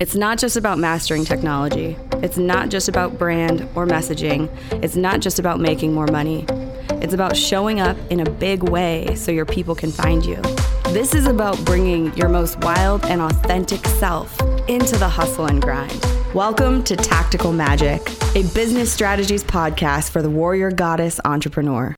It's not just about mastering technology. It's not just about brand or messaging. It's not just about making more money. It's about showing up in a big way so your people can find you. This is about bringing your most wild and authentic self into the hustle and grind. Welcome to Tactical Magic, a business strategies podcast for the warrior goddess entrepreneur.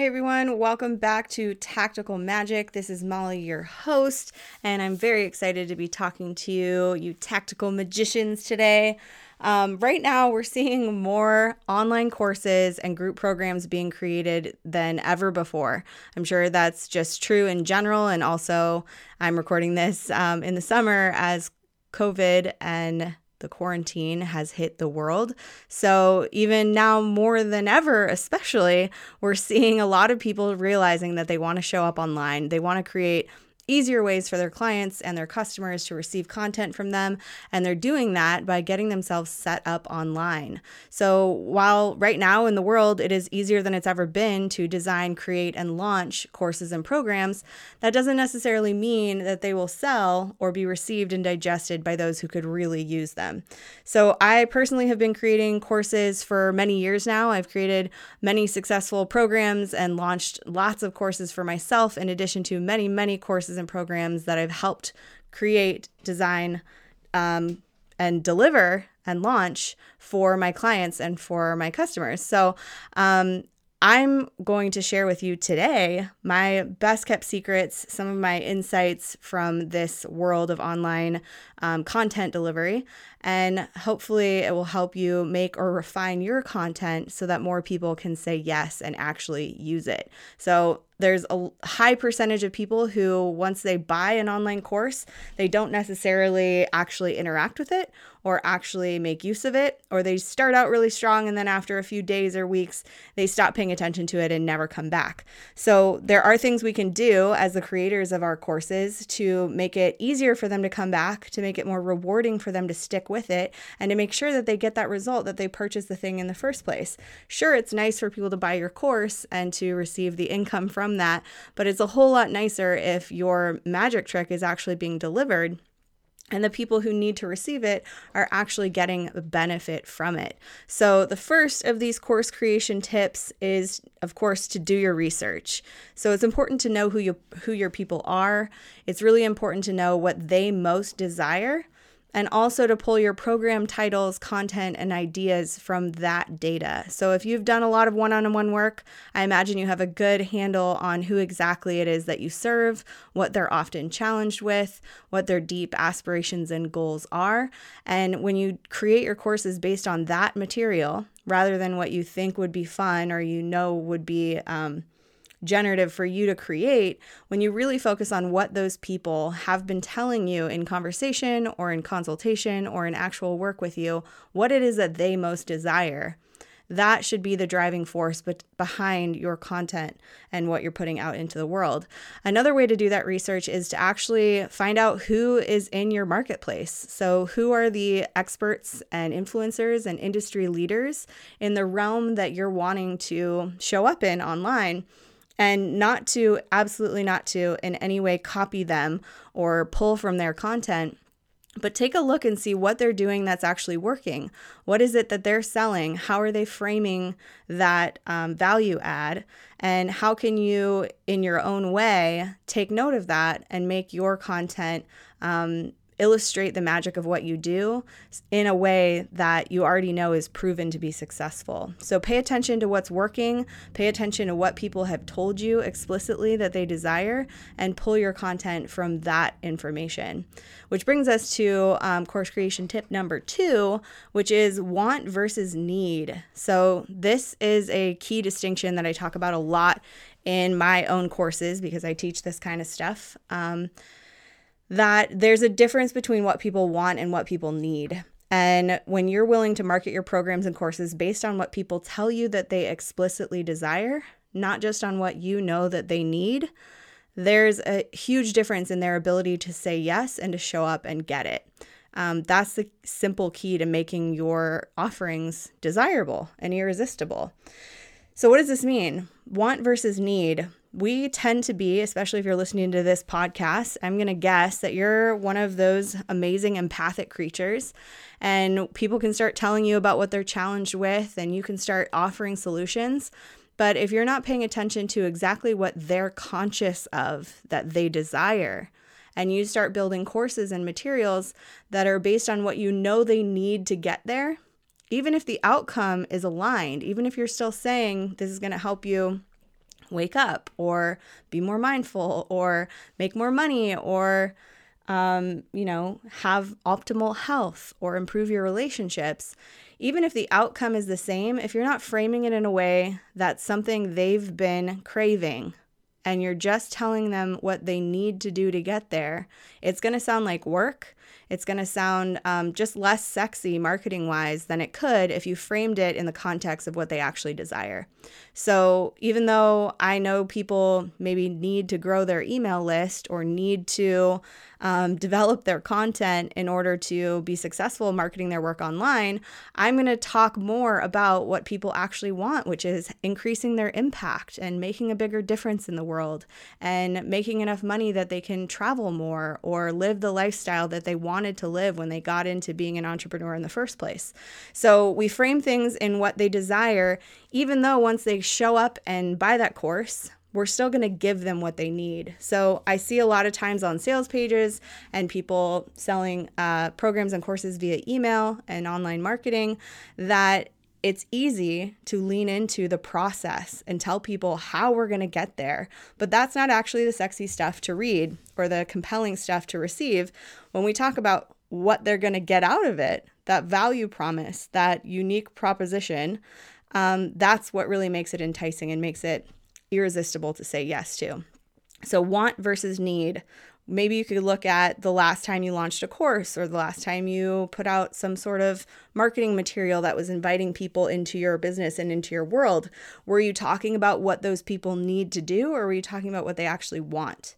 Hey everyone, welcome back to Tactical Magic. This is Molly, your host, and I'm very excited to be talking to you, you tactical magicians, today. Um, right now, we're seeing more online courses and group programs being created than ever before. I'm sure that's just true in general, and also I'm recording this um, in the summer as COVID and the quarantine has hit the world. So, even now, more than ever, especially, we're seeing a lot of people realizing that they want to show up online. They want to create easier ways for their clients and their customers to receive content from them. And they're doing that by getting themselves set up online. So while right now in the world it is easier than it's ever been to design, create, and launch courses and programs, that doesn't necessarily mean that they will sell or be received and digested by those who could really use them. So I personally have been creating courses for many years now. I've created many successful programs and launched lots of courses for myself, in addition to many, many courses and programs that I've helped create, design, um, and deliver and launch for my clients and for my customers. So, um, I'm going to share with you today my best kept secrets, some of my insights from this world of online um, content delivery, and hopefully it will help you make or refine your content so that more people can say yes and actually use it. So, there's a high percentage of people who, once they buy an online course, they don't necessarily actually interact with it or actually make use of it, or they start out really strong and then after a few days or weeks, they stop paying attention to it and never come back. So, there are things we can do as the creators of our courses to make it easier for them to come back, to make it more rewarding for them to stick with it, and to make sure that they get that result that they purchased the thing in the first place. Sure, it's nice for people to buy your course and to receive the income from that, but it's a whole lot nicer if your magic trick is actually being delivered and the people who need to receive it are actually getting benefit from it. So, the first of these course creation tips is of course to do your research. So, it's important to know who you who your people are. It's really important to know what they most desire and also to pull your program titles, content, and ideas from that data. So, if you've done a lot of one on one work, I imagine you have a good handle on who exactly it is that you serve, what they're often challenged with, what their deep aspirations and goals are. And when you create your courses based on that material, rather than what you think would be fun or you know would be, um, generative for you to create when you really focus on what those people have been telling you in conversation or in consultation or in actual work with you, what it is that they most desire. That should be the driving force but behind your content and what you're putting out into the world. Another way to do that research is to actually find out who is in your marketplace. So, who are the experts and influencers and industry leaders in the realm that you're wanting to show up in online? And not to, absolutely not to, in any way copy them or pull from their content. But take a look and see what they're doing that's actually working. What is it that they're selling? How are they framing that um, value add? And how can you, in your own way, take note of that and make your content um, illustrate the magic of what you do in a way that you already know is proven to be successful. So pay attention to what's working, pay attention to what people have told you explicitly that they desire, and pull your content from that information. Which brings us to um, course creation tip number two, which is want versus need. So this is a key distinction that I talk about a lot in my own courses because I teach this kind of stuff. Um, that there's a difference between what people want and what people need. And when you're willing to market your programs and courses based on what people tell you that they explicitly desire, not just on what you know that they need, there's a huge difference in their ability to say yes and to show up and get it. Um, that's the simple key to making your offerings desirable and irresistible. So, what does this mean? Want versus need we tend to be, especially if you're listening to this podcast, I'm going to guess that you're one of those amazing empathic creatures. And people can start telling you about what they're challenged with, and you can start offering solutions. But if you're not paying attention to exactly what they're conscious of that they desire, and you start building courses and materials that are based on what you know they need to get there, even if the outcome is aligned, even if you're still saying this is going to help you wake up or be more mindful or make more money or um, you know have optimal health or improve your relationships. Even if the outcome is the same if you're not framing it in a way that's something they've been craving and you're just telling them what they need to do to get there it's going to sound like work it's going to sound um, just less sexy marketing wise than it could if you framed it in the context of what they actually desire. So, even though I know people maybe need to grow their email list or need to um, develop their content in order to be successful marketing their work online, I'm going to talk more about what people actually want, which is increasing their impact and making a bigger difference in the world and making enough money that they can travel more or live the lifestyle that they wanted to live when they got into being an entrepreneur in the first place. So we frame things in what they desire, even though once they show up and buy that course, we're still going to give them what they need. So I see a lot of times on sales pages and people selling uh, programs and courses via email and online marketing that it's easy to lean into the process and tell people how we're going to get there. But that's not actually the sexy stuff to read or the compelling stuff to receive. When we talk about what they're going to get out of it, that value promise, that unique proposition, um, that's what really makes it enticing and makes it irresistible to say yes to. So, want versus need. Maybe you could look at the last time you launched a course or the last time you put out some sort of marketing material that was inviting people into your business and into your world. Were you talking about what those people need to do or were you talking about what they actually want?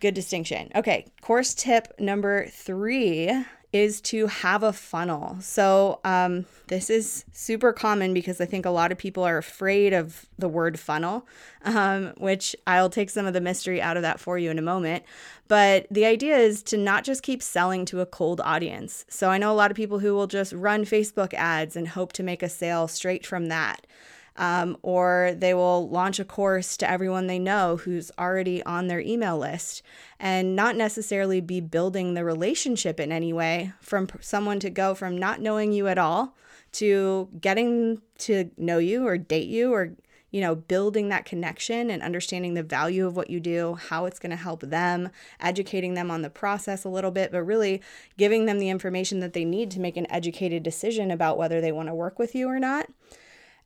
Good distinction. Okay, course tip number three is to have a funnel. So, um, this is super common because I think a lot of people are afraid of the word funnel, um, which I'll take some of the mystery out of that for you in a moment. But the idea is to not just keep selling to a cold audience. So, I know a lot of people who will just run Facebook ads and hope to make a sale straight from that um, or they will launch a course to everyone they know who's already on their email list and not necessarily be building the relationship in any way from someone to go from not knowing you at all to getting to know you or date you or you know, building that connection and understanding the value of what you do, how it's going to help them, educating them on the process a little bit, but really giving them the information that they need to make an educated decision about whether they want to work with you or not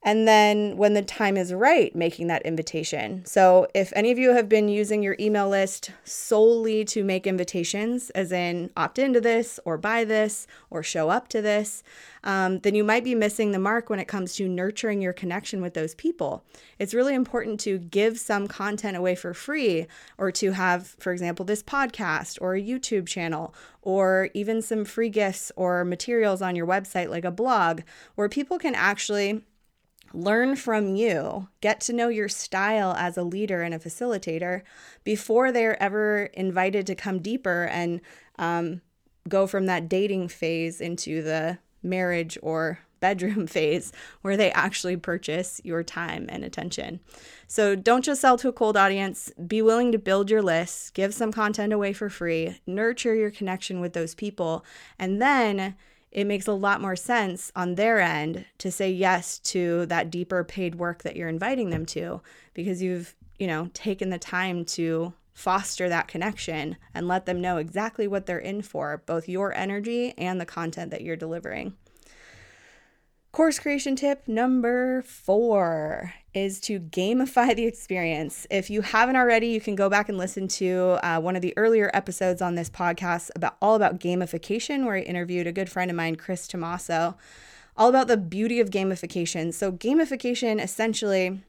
and then when the time is right, making that invitation. So, if any of you have been using your email list solely to make invitations, as in opt into this or buy this or show up to this, um, then you might be missing the mark when it comes to nurturing your connection with those people. It's really important to give some content away for free or to have, for example, this podcast or a YouTube channel or even some free gifts or materials on your website, like a blog, where people can actually learn from you, get to know your style as a leader and a facilitator before they're ever invited to come deeper and um, go from that dating phase into the marriage or bedroom phase where they actually purchase your time and attention. So don't just sell to a cold audience. Be willing to build your list, give some content away for free, nurture your connection with those people, and then it makes a lot more sense on their end to say yes to that deeper paid work that you're inviting them to because you've, you know, taken the time to foster that connection and let them know exactly what they're in for, both your energy and the content that you're delivering. Course creation tip number four is to gamify the experience. If you haven't already, you can go back and listen to uh, one of the earlier episodes on this podcast about all about gamification, where I interviewed a good friend of mine, Chris Tomaso, all about the beauty of gamification. So, gamification essentially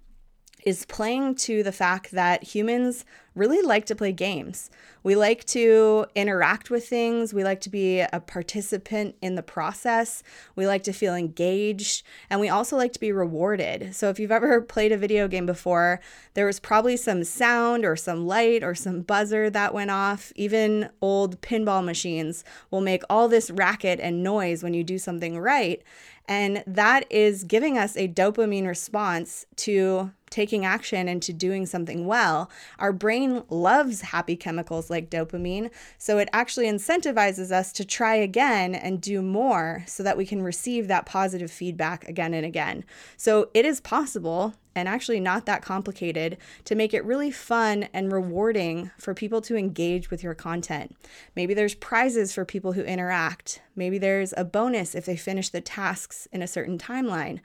is playing to the fact that humans really like to play games. We like to interact with things. We like to be a participant in the process. We like to feel engaged. And we also like to be rewarded. So, if you've ever played a video game before, there was probably some sound or some light or some buzzer that went off. Even old pinball machines will make all this racket and noise when you do something right. And that is giving us a dopamine response to taking action and to doing something well. Our brain loves happy chemicals like dopamine, so it actually incentivizes us to try again and do more so that we can receive that positive feedback again and again. So it is possible and actually not that complicated to make it really fun and rewarding for people to engage with your content. Maybe there's prizes for people who interact. Maybe there's a bonus if they finish the tasks in a certain timeline.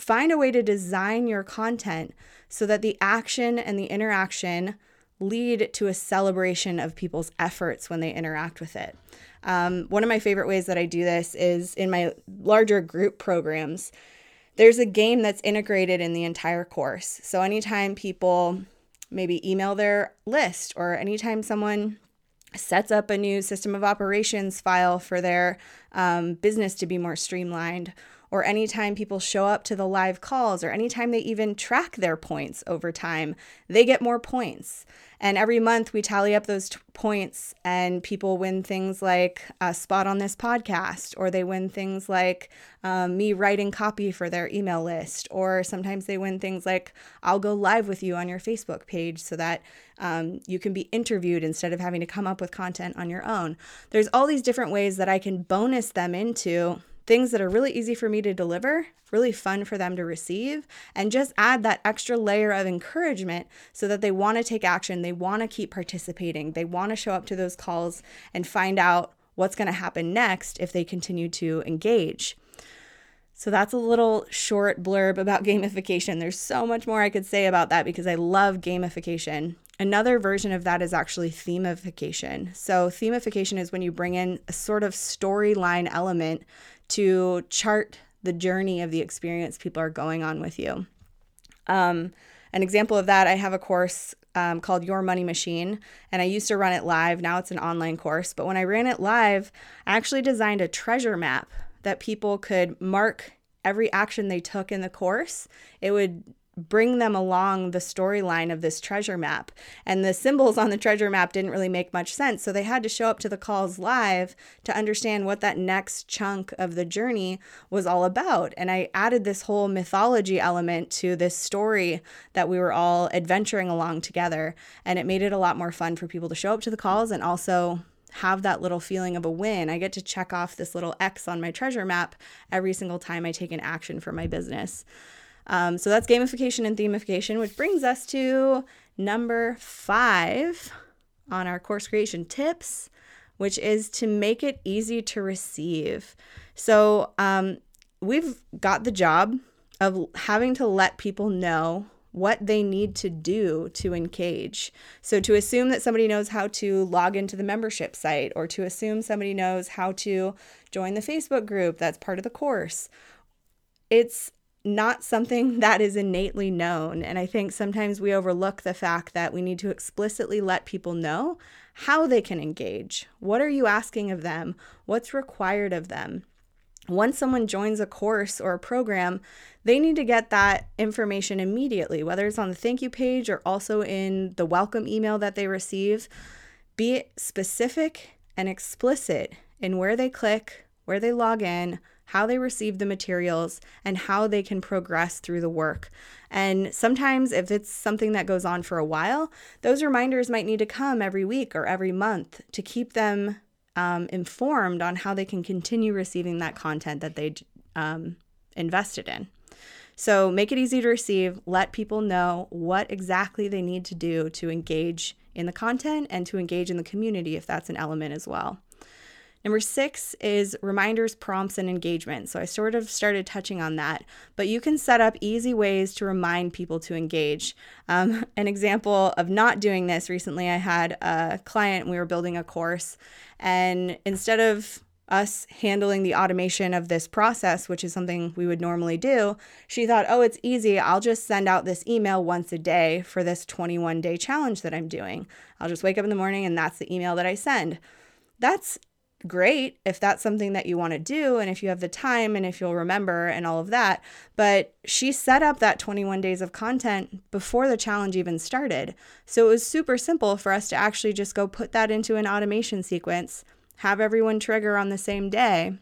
Find a way to design your content so that the action and the interaction lead to a celebration of people's efforts when they interact with it. Um, one of my favorite ways that I do this is in my larger group programs. There's a game that's integrated in the entire course. So anytime people maybe email their list or anytime someone sets up a new system of operations file for their um, business to be more streamlined or anytime people show up to the live calls, or anytime they even track their points over time, they get more points. And every month we tally up those t- points, and people win things like a spot on this podcast, or they win things like um, me writing copy for their email list, or sometimes they win things like I'll go live with you on your Facebook page so that um, you can be interviewed instead of having to come up with content on your own. There's all these different ways that I can bonus them into things that are really easy for me to deliver, really fun for them to receive, and just add that extra layer of encouragement so that they want to take action, they want to keep participating, they want to show up to those calls and find out what's going to happen next if they continue to engage. So that's a little short blurb about gamification. There's so much more I could say about that because I love gamification. Another version of that is actually themification. So, themification is when you bring in a sort of storyline element to chart the journey of the experience people are going on with you. Um, an example of that, I have a course um, called Your Money Machine, and I used to run it live. Now it's an online course. But when I ran it live, I actually designed a treasure map that people could mark every action they took in the course. It would bring them along the storyline of this treasure map. And the symbols on the treasure map didn't really make much sense. So they had to show up to the calls live to understand what that next chunk of the journey was all about. And I added this whole mythology element to this story that we were all adventuring along together. And it made it a lot more fun for people to show up to the calls and also have that little feeling of a win. I get to check off this little X on my treasure map every single time I take an action for my business. Um, so that's gamification and themification, which brings us to number five on our course creation tips, which is to make it easy to receive. So um, we've got the job of having to let people know what they need to do to engage. So, to assume that somebody knows how to log into the membership site, or to assume somebody knows how to join the Facebook group that's part of the course, it's not something that is innately known. And I think sometimes we overlook the fact that we need to explicitly let people know how they can engage. What are you asking of them? What's required of them? Once someone joins a course or a program, they need to get that information immediately, whether it's on the thank you page or also in the welcome email that they receive. Be specific and explicit in where they click, where they log in, how they receive the materials, and how they can progress through the work. And sometimes, if it's something that goes on for a while, those reminders might need to come every week or every month to keep them um, informed on how they can continue receiving that content that they um, invested in. So make it easy to receive. Let people know what exactly they need to do to engage in the content and to engage in the community if that's an element as well. Number six is reminders, prompts, and engagement. So I sort of started touching on that, but you can set up easy ways to remind people to engage. Um, an example of not doing this recently, I had a client, we were building a course, and instead of us handling the automation of this process, which is something we would normally do, she thought, oh, it's easy. I'll just send out this email once a day for this 21 day challenge that I'm doing. I'll just wake up in the morning and that's the email that I send. That's great if that's something that you want to do and if you have the time and if you'll remember and all of that. But she set up that 21 days of content before the challenge even started. So it was super simple for us to actually just go put that into an automation sequence have everyone trigger on the same day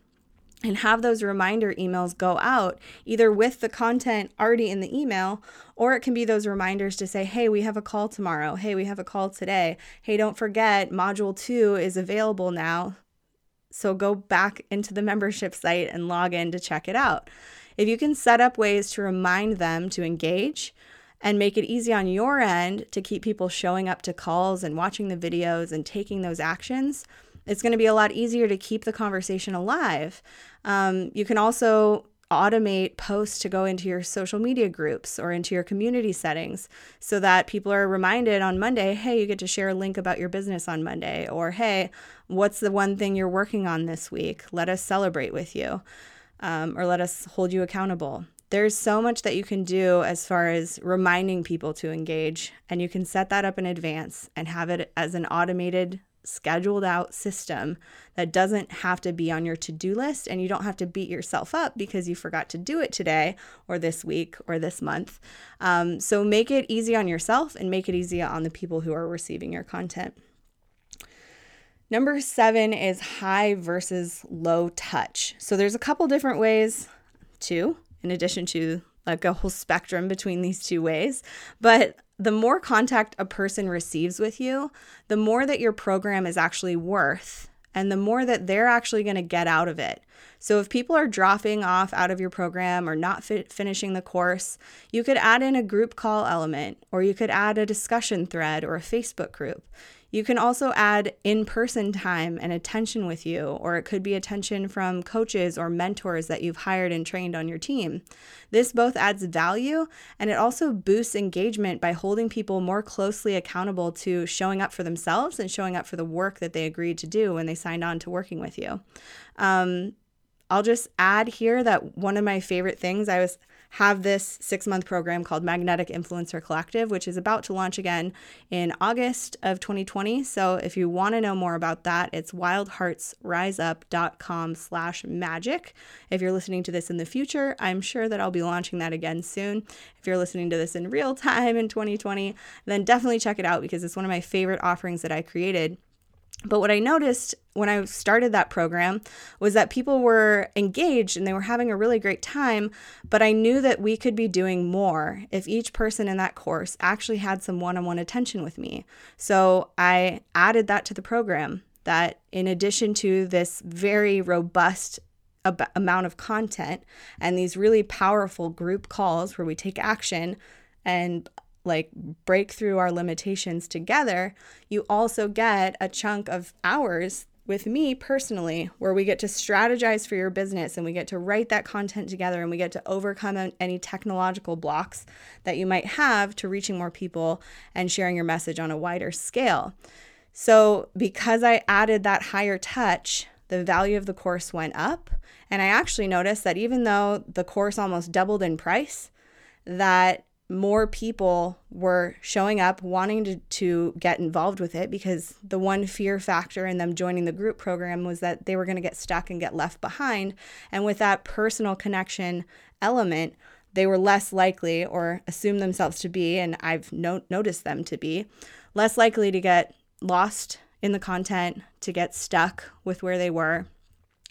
and have those reminder emails go out either with the content already in the email or it can be those reminders to say hey we have a call tomorrow hey we have a call today hey don't forget module 2 is available now so go back into the membership site and log in to check it out if you can set up ways to remind them to engage and make it easy on your end to keep people showing up to calls and watching the videos and taking those actions it's going to be a lot easier to keep the conversation alive. Um, you can also automate posts to go into your social media groups or into your community settings so that people are reminded on Monday, hey, you get to share a link about your business on Monday, or hey, what's the one thing you're working on this week? Let us celebrate with you, um, or let us hold you accountable. There's so much that you can do as far as reminding people to engage, and you can set that up in advance and have it as an automated scheduled out system that doesn't have to be on your to do list and you don't have to beat yourself up because you forgot to do it today or this week or this month. Um, so make it easy on yourself and make it easy on the people who are receiving your content. Number seven is high versus low touch. So there's a couple different ways to, in addition to like a whole spectrum between these two ways. But the more contact a person receives with you, the more that your program is actually worth and the more that they're actually going to get out of it. So, if people are dropping off out of your program or not fi- finishing the course, you could add in a group call element, or you could add a discussion thread or a Facebook group. You can also add in person time and attention with you, or it could be attention from coaches or mentors that you've hired and trained on your team. This both adds value and it also boosts engagement by holding people more closely accountable to showing up for themselves and showing up for the work that they agreed to do when they signed on to working with you. Um, I'll just add here that one of my favorite things I was have this six month program called Magnetic Influencer Collective, which is about to launch again in August of 2020. So if you want to know more about that, it's wildheartsriseup.com slash magic. If you're listening to this in the future, I'm sure that I'll be launching that again soon. If you're listening to this in real time in 2020, then definitely check it out because it's one of my favorite offerings that I created but what I noticed when I started that program was that people were engaged and they were having a really great time. But I knew that we could be doing more if each person in that course actually had some one on one attention with me. So I added that to the program that in addition to this very robust ab- amount of content and these really powerful group calls where we take action and like break through our limitations together, you also get a chunk of hours with me personally where we get to strategize for your business and we get to write that content together and we get to overcome any technological blocks that you might have to reaching more people and sharing your message on a wider scale. So, because I added that higher touch, the value of the course went up. And I actually noticed that even though the course almost doubled in price, that more people were showing up wanting to, to get involved with it because the one fear factor in them joining the group program was that they were going to get stuck and get left behind. And with that personal connection element, they were less likely or assume themselves to be, and I've no- noticed them to be, less likely to get lost in the content, to get stuck with where they were,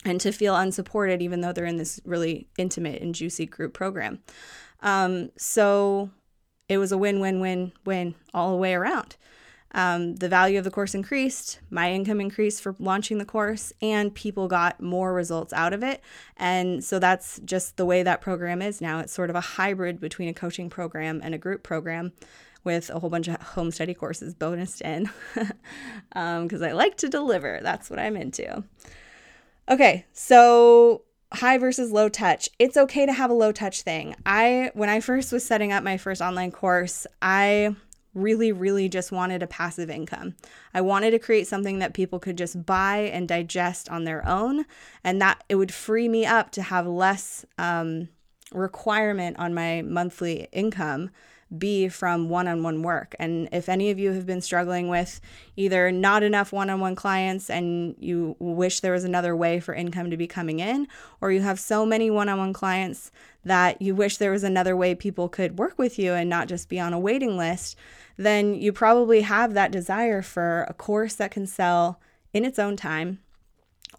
and to feel unsupported, even though they're in this really intimate and juicy group program. Um, so it was a win, win, win, win all the way around. Um, the value of the course increased, my income increased for launching the course, and people got more results out of it. And so that's just the way that program is now. It's sort of a hybrid between a coaching program and a group program with a whole bunch of home study courses bonused in because um, I like to deliver. That's what I'm into. Okay, so high versus low touch. It's okay to have a low touch thing. I when I first was setting up my first online course, I really, really just wanted a passive income. I wanted to create something that people could just buy and digest on their own, and that it would free me up to have less um, requirement on my monthly income be from one on one work. And if any of you have been struggling with either not enough one on one clients and you wish there was another way for income to be coming in, or you have so many one on one clients that you wish there was another way people could work with you and not just be on a waiting list, then you probably have that desire for a course that can sell in its own time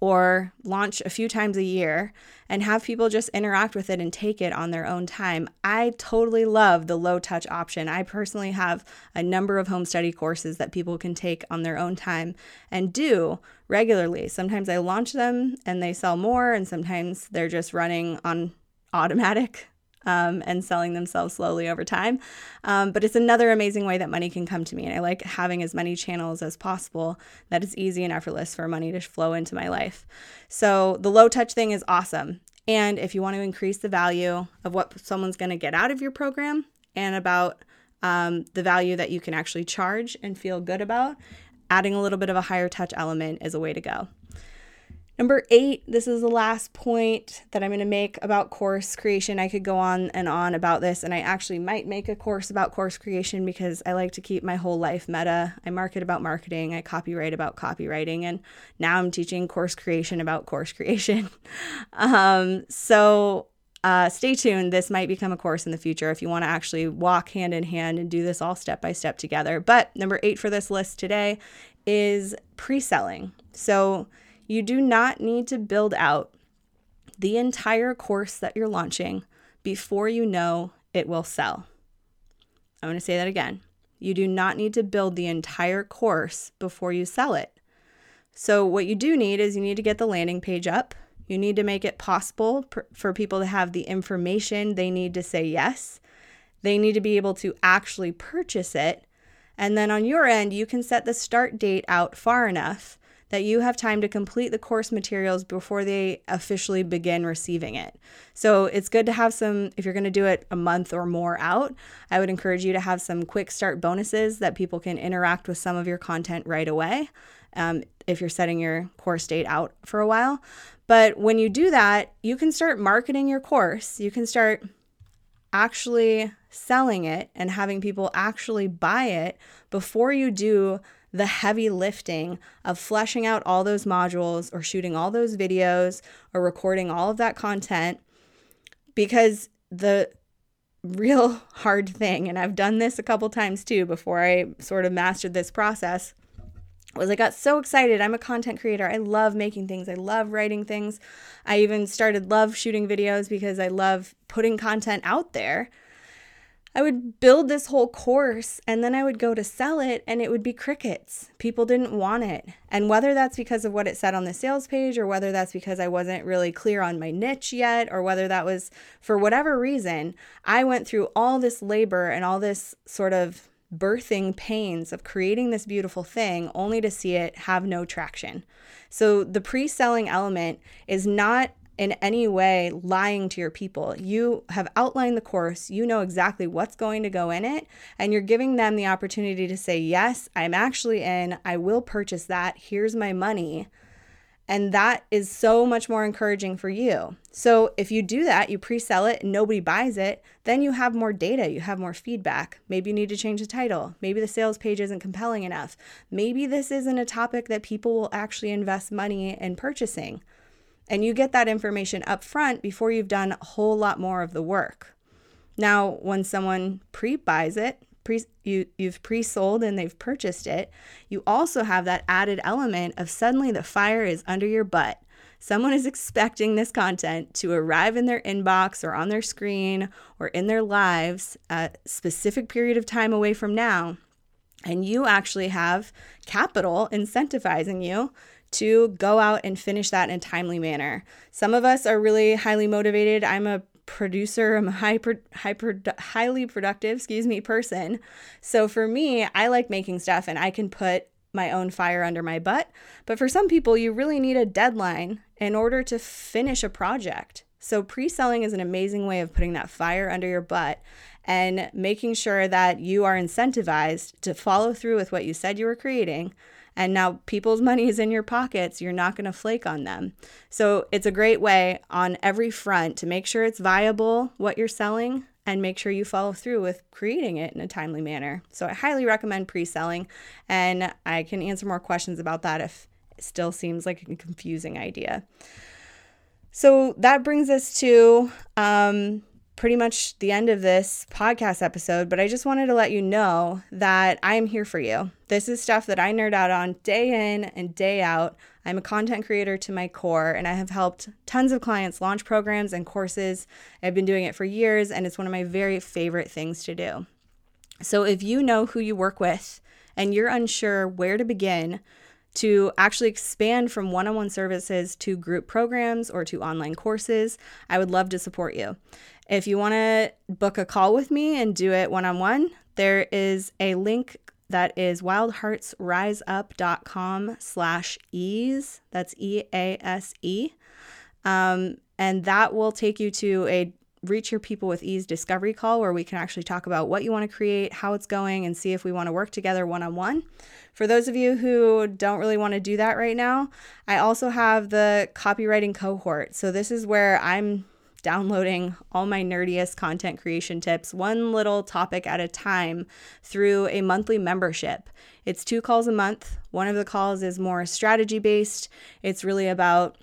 or launch a few times a year and have people just interact with it and take it on their own time. I totally love the low touch option. I personally have a number of home study courses that people can take on their own time and do regularly. Sometimes I launch them and they sell more, and sometimes they're just running on automatic um, and selling themselves slowly over time. Um, but it's another amazing way that money can come to me. And I like having as many channels as possible that it's easy and effortless for money to flow into my life. So the low touch thing is awesome. And if you want to increase the value of what someone's going to get out of your program and about um, the value that you can actually charge and feel good about, adding a little bit of a higher touch element is a way to go. Number eight, this is the last point that I'm going to make about course creation. I could go on and on about this, and I actually might make a course about course creation because I like to keep my whole life meta. I market about marketing, I copywrite about copywriting, and now I'm teaching course creation about course creation. um, so uh, stay tuned. This might become a course in the future if you want to actually walk hand in hand and do this all step by step together. But number eight for this list today is pre selling. So, you do not need to build out the entire course that you're launching before you know it will sell. I'm going to say that again. You do not need to build the entire course before you sell it. So, what you do need is you need to get the landing page up. You need to make it possible for people to have the information they need to say yes. They need to be able to actually purchase it. And then on your end, you can set the start date out far enough that you have time to complete the course materials before they officially begin receiving it. So it's good to have some, if you're going to do it a month or more out, I would encourage you to have some quick start bonuses that people can interact with some of your content right away. Um, if you're setting your course date out for a while. But when you do that, you can start marketing your course. You can start actually selling it and having people actually buy it before you do the heavy lifting of fleshing out all those modules or shooting all those videos or recording all of that content because the real hard thing and I've done this a couple times too before I sort of mastered this process was I got so excited. I'm a content creator. I love making things. I love writing things. I even started love shooting videos because I love putting content out there. I would build this whole course and then I would go to sell it and it would be crickets. People didn't want it. And whether that's because of what it said on the sales page or whether that's because I wasn't really clear on my niche yet or whether that was for whatever reason, I went through all this labor and all this sort of birthing pains of creating this beautiful thing only to see it have no traction. So the pre selling element is not in any way lying to your people. You have outlined the course, you know exactly what's going to go in it, and you're giving them the opportunity to say, Yes, I'm actually in, I will purchase that, here's my money. And that is so much more encouraging for you. So, if you do that, you pre sell it nobody buys it, then you have more data, you have more feedback. Maybe you need to change the title. Maybe the sales page isn't compelling enough. Maybe this isn't a topic that people will actually invest money in purchasing. And you get that information up front before you've done a whole lot more of the work. Now, when someone pre buys it, pre, you, you've pre sold and they've purchased it, you also have that added element of suddenly the fire is under your butt. Someone is expecting this content to arrive in their inbox or on their screen or in their lives a specific period of time away from now. And you actually have capital incentivizing you to go out and finish that in a timely manner. Some of us are really highly motivated. I'm a producer, I'm a hyper, hyper, highly productive, excuse me, person. So for me, I like making stuff and I can put my own fire under my butt. But for some people, you really need a deadline in order to finish a project. So pre selling is an amazing way of putting that fire under your butt and making sure that you are incentivized to follow through with what you said you were creating. And now people's money is in your pockets. You're not going to flake on them. So it's a great way on every front to make sure it's viable what you're selling and make sure you follow through with creating it in a timely manner. So I highly recommend pre selling. And I can answer more questions about that if it still seems like a confusing idea. So that brings us to um, pretty much the end of this podcast episode, but I just wanted to let you know that I am here for you. This is stuff that I nerd out on day in and day out. I'm a content creator to my core, and I have helped tons of clients launch programs and courses. I've been doing it for years, and it's one of my very favorite things to do. So if you know who you work with and you're unsure where to begin, to actually expand from one on one services to group programs or to online courses, I would love to support you. If you want to book a call with me and do it one on one, there is a link that is wildheartsriseup.com slash ease. That's E A S E. Um, and that will take you to a Reach Your People with Ease discovery call where we can actually talk about what you want to create, how it's going, and see if we want to work together one on one. For those of you who don't really want to do that right now, I also have the copywriting cohort. So this is where I'm downloading all my nerdiest content creation tips, one little topic at a time, through a monthly membership. It's two calls a month. One of the calls is more strategy based, it's really about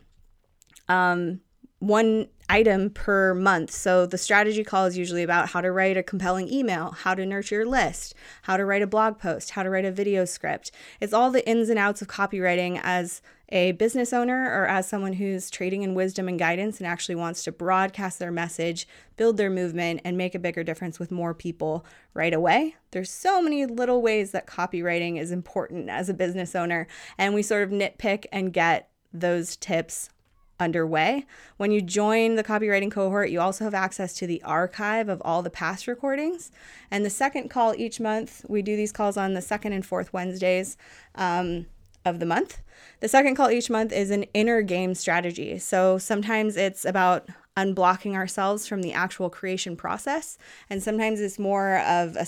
um, one item per month. So the strategy call is usually about how to write a compelling email, how to nurture your list, how to write a blog post, how to write a video script. It's all the ins and outs of copywriting as a business owner or as someone who's trading in wisdom and guidance and actually wants to broadcast their message, build their movement, and make a bigger difference with more people right away. There's so many little ways that copywriting is important as a business owner, and we sort of nitpick and get those tips underway. When you join the copywriting cohort, you also have access to the archive of all the past recordings. And the second call each month, we do these calls on the second and fourth Wednesdays. Um, of the month. The second call each month is an inner game strategy. So sometimes it's about unblocking ourselves from the actual creation process, and sometimes it's more of a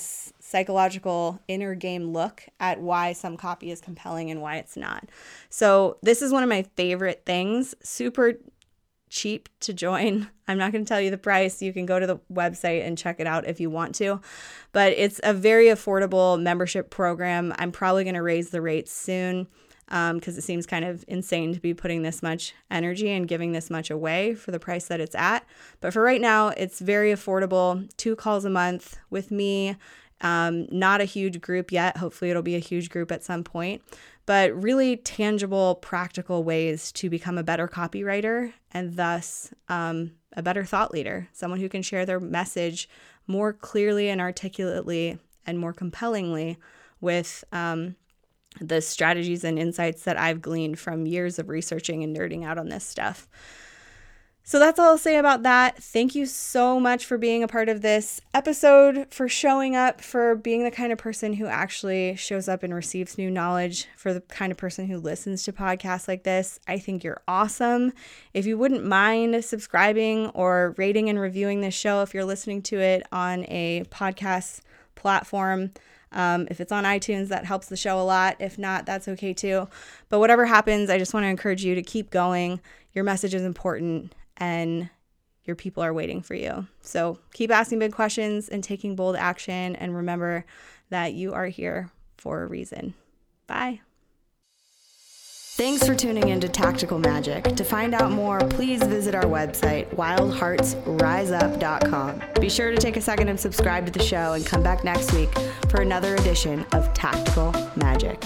psychological inner game look at why some copy is compelling and why it's not. So, this is one of my favorite things. Super cheap to join. I'm not going to tell you the price. You can go to the website and check it out if you want to. But it's a very affordable membership program. I'm probably going to raise the rates soon because um, it seems kind of insane to be putting this much energy and giving this much away for the price that it's at. But for right now, it's very affordable. Two calls a month with me. Um, not a huge group yet. Hopefully, it'll be a huge group at some point. But really tangible, practical ways to become a better copywriter and thus um, a better thought leader, someone who can share their message more clearly and articulately and more compellingly with um, the strategies and insights that I've gleaned from years of researching and nerding out on this stuff. So that's all I'll say about that. Thank you so much for being a part of this episode, for showing up, for being the kind of person who actually shows up and receives new knowledge, for the kind of person who listens to podcasts like this. I think you're awesome. If you wouldn't mind subscribing or rating and reviewing this show, if you're listening to it on a podcast platform, um, if it's on iTunes, that helps the show a lot. If not, that's okay too. But whatever happens, I just want to encourage you to keep going. Your message is important and your people are waiting for you. So keep asking big questions and taking bold action. And remember that you are here for a reason. Bye. Thanks for tuning in to Tactical Magic. To find out more, please visit our website, wildheartsriseup.com. Be sure to take a second and subscribe to the show and come back next week for another edition of Tactical Magic.